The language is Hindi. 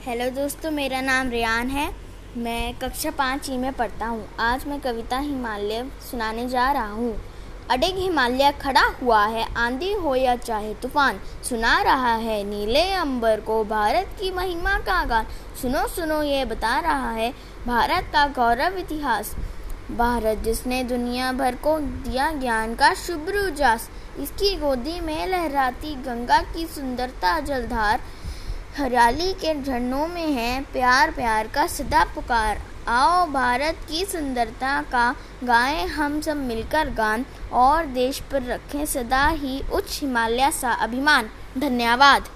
हेलो दोस्तों, मेरा नाम रियान है। मैं कक्षा पाँच ई में पढ़ता हूँ। आज मैं कविता हिमालय सुनाने जा रहा हूँ। अडिग हिमालय खड़ा हुआ है, आंधी हो या चाहे तूफ़ान। सुना रहा है, नीले अंबर को भारत की महिमा का गान। सुनो सुनो, ये बता रहा है, भारत का गौरव इतिहास। भारत जिसने दुनिया भर को दिया ज्ञान का शुभ्र उजास, इसकी गोदी में लहराती गंगा की सुंदरता जलधार। हरियाली के झरनों में है प्यार प्यार का सदा पुकार। आओ, भारत की सुंदरता का गाएँ हम सब मिलकर गान। और देश पर रखें सदा ही उच्च हिमालय सा अभिमान। धन्यवाद।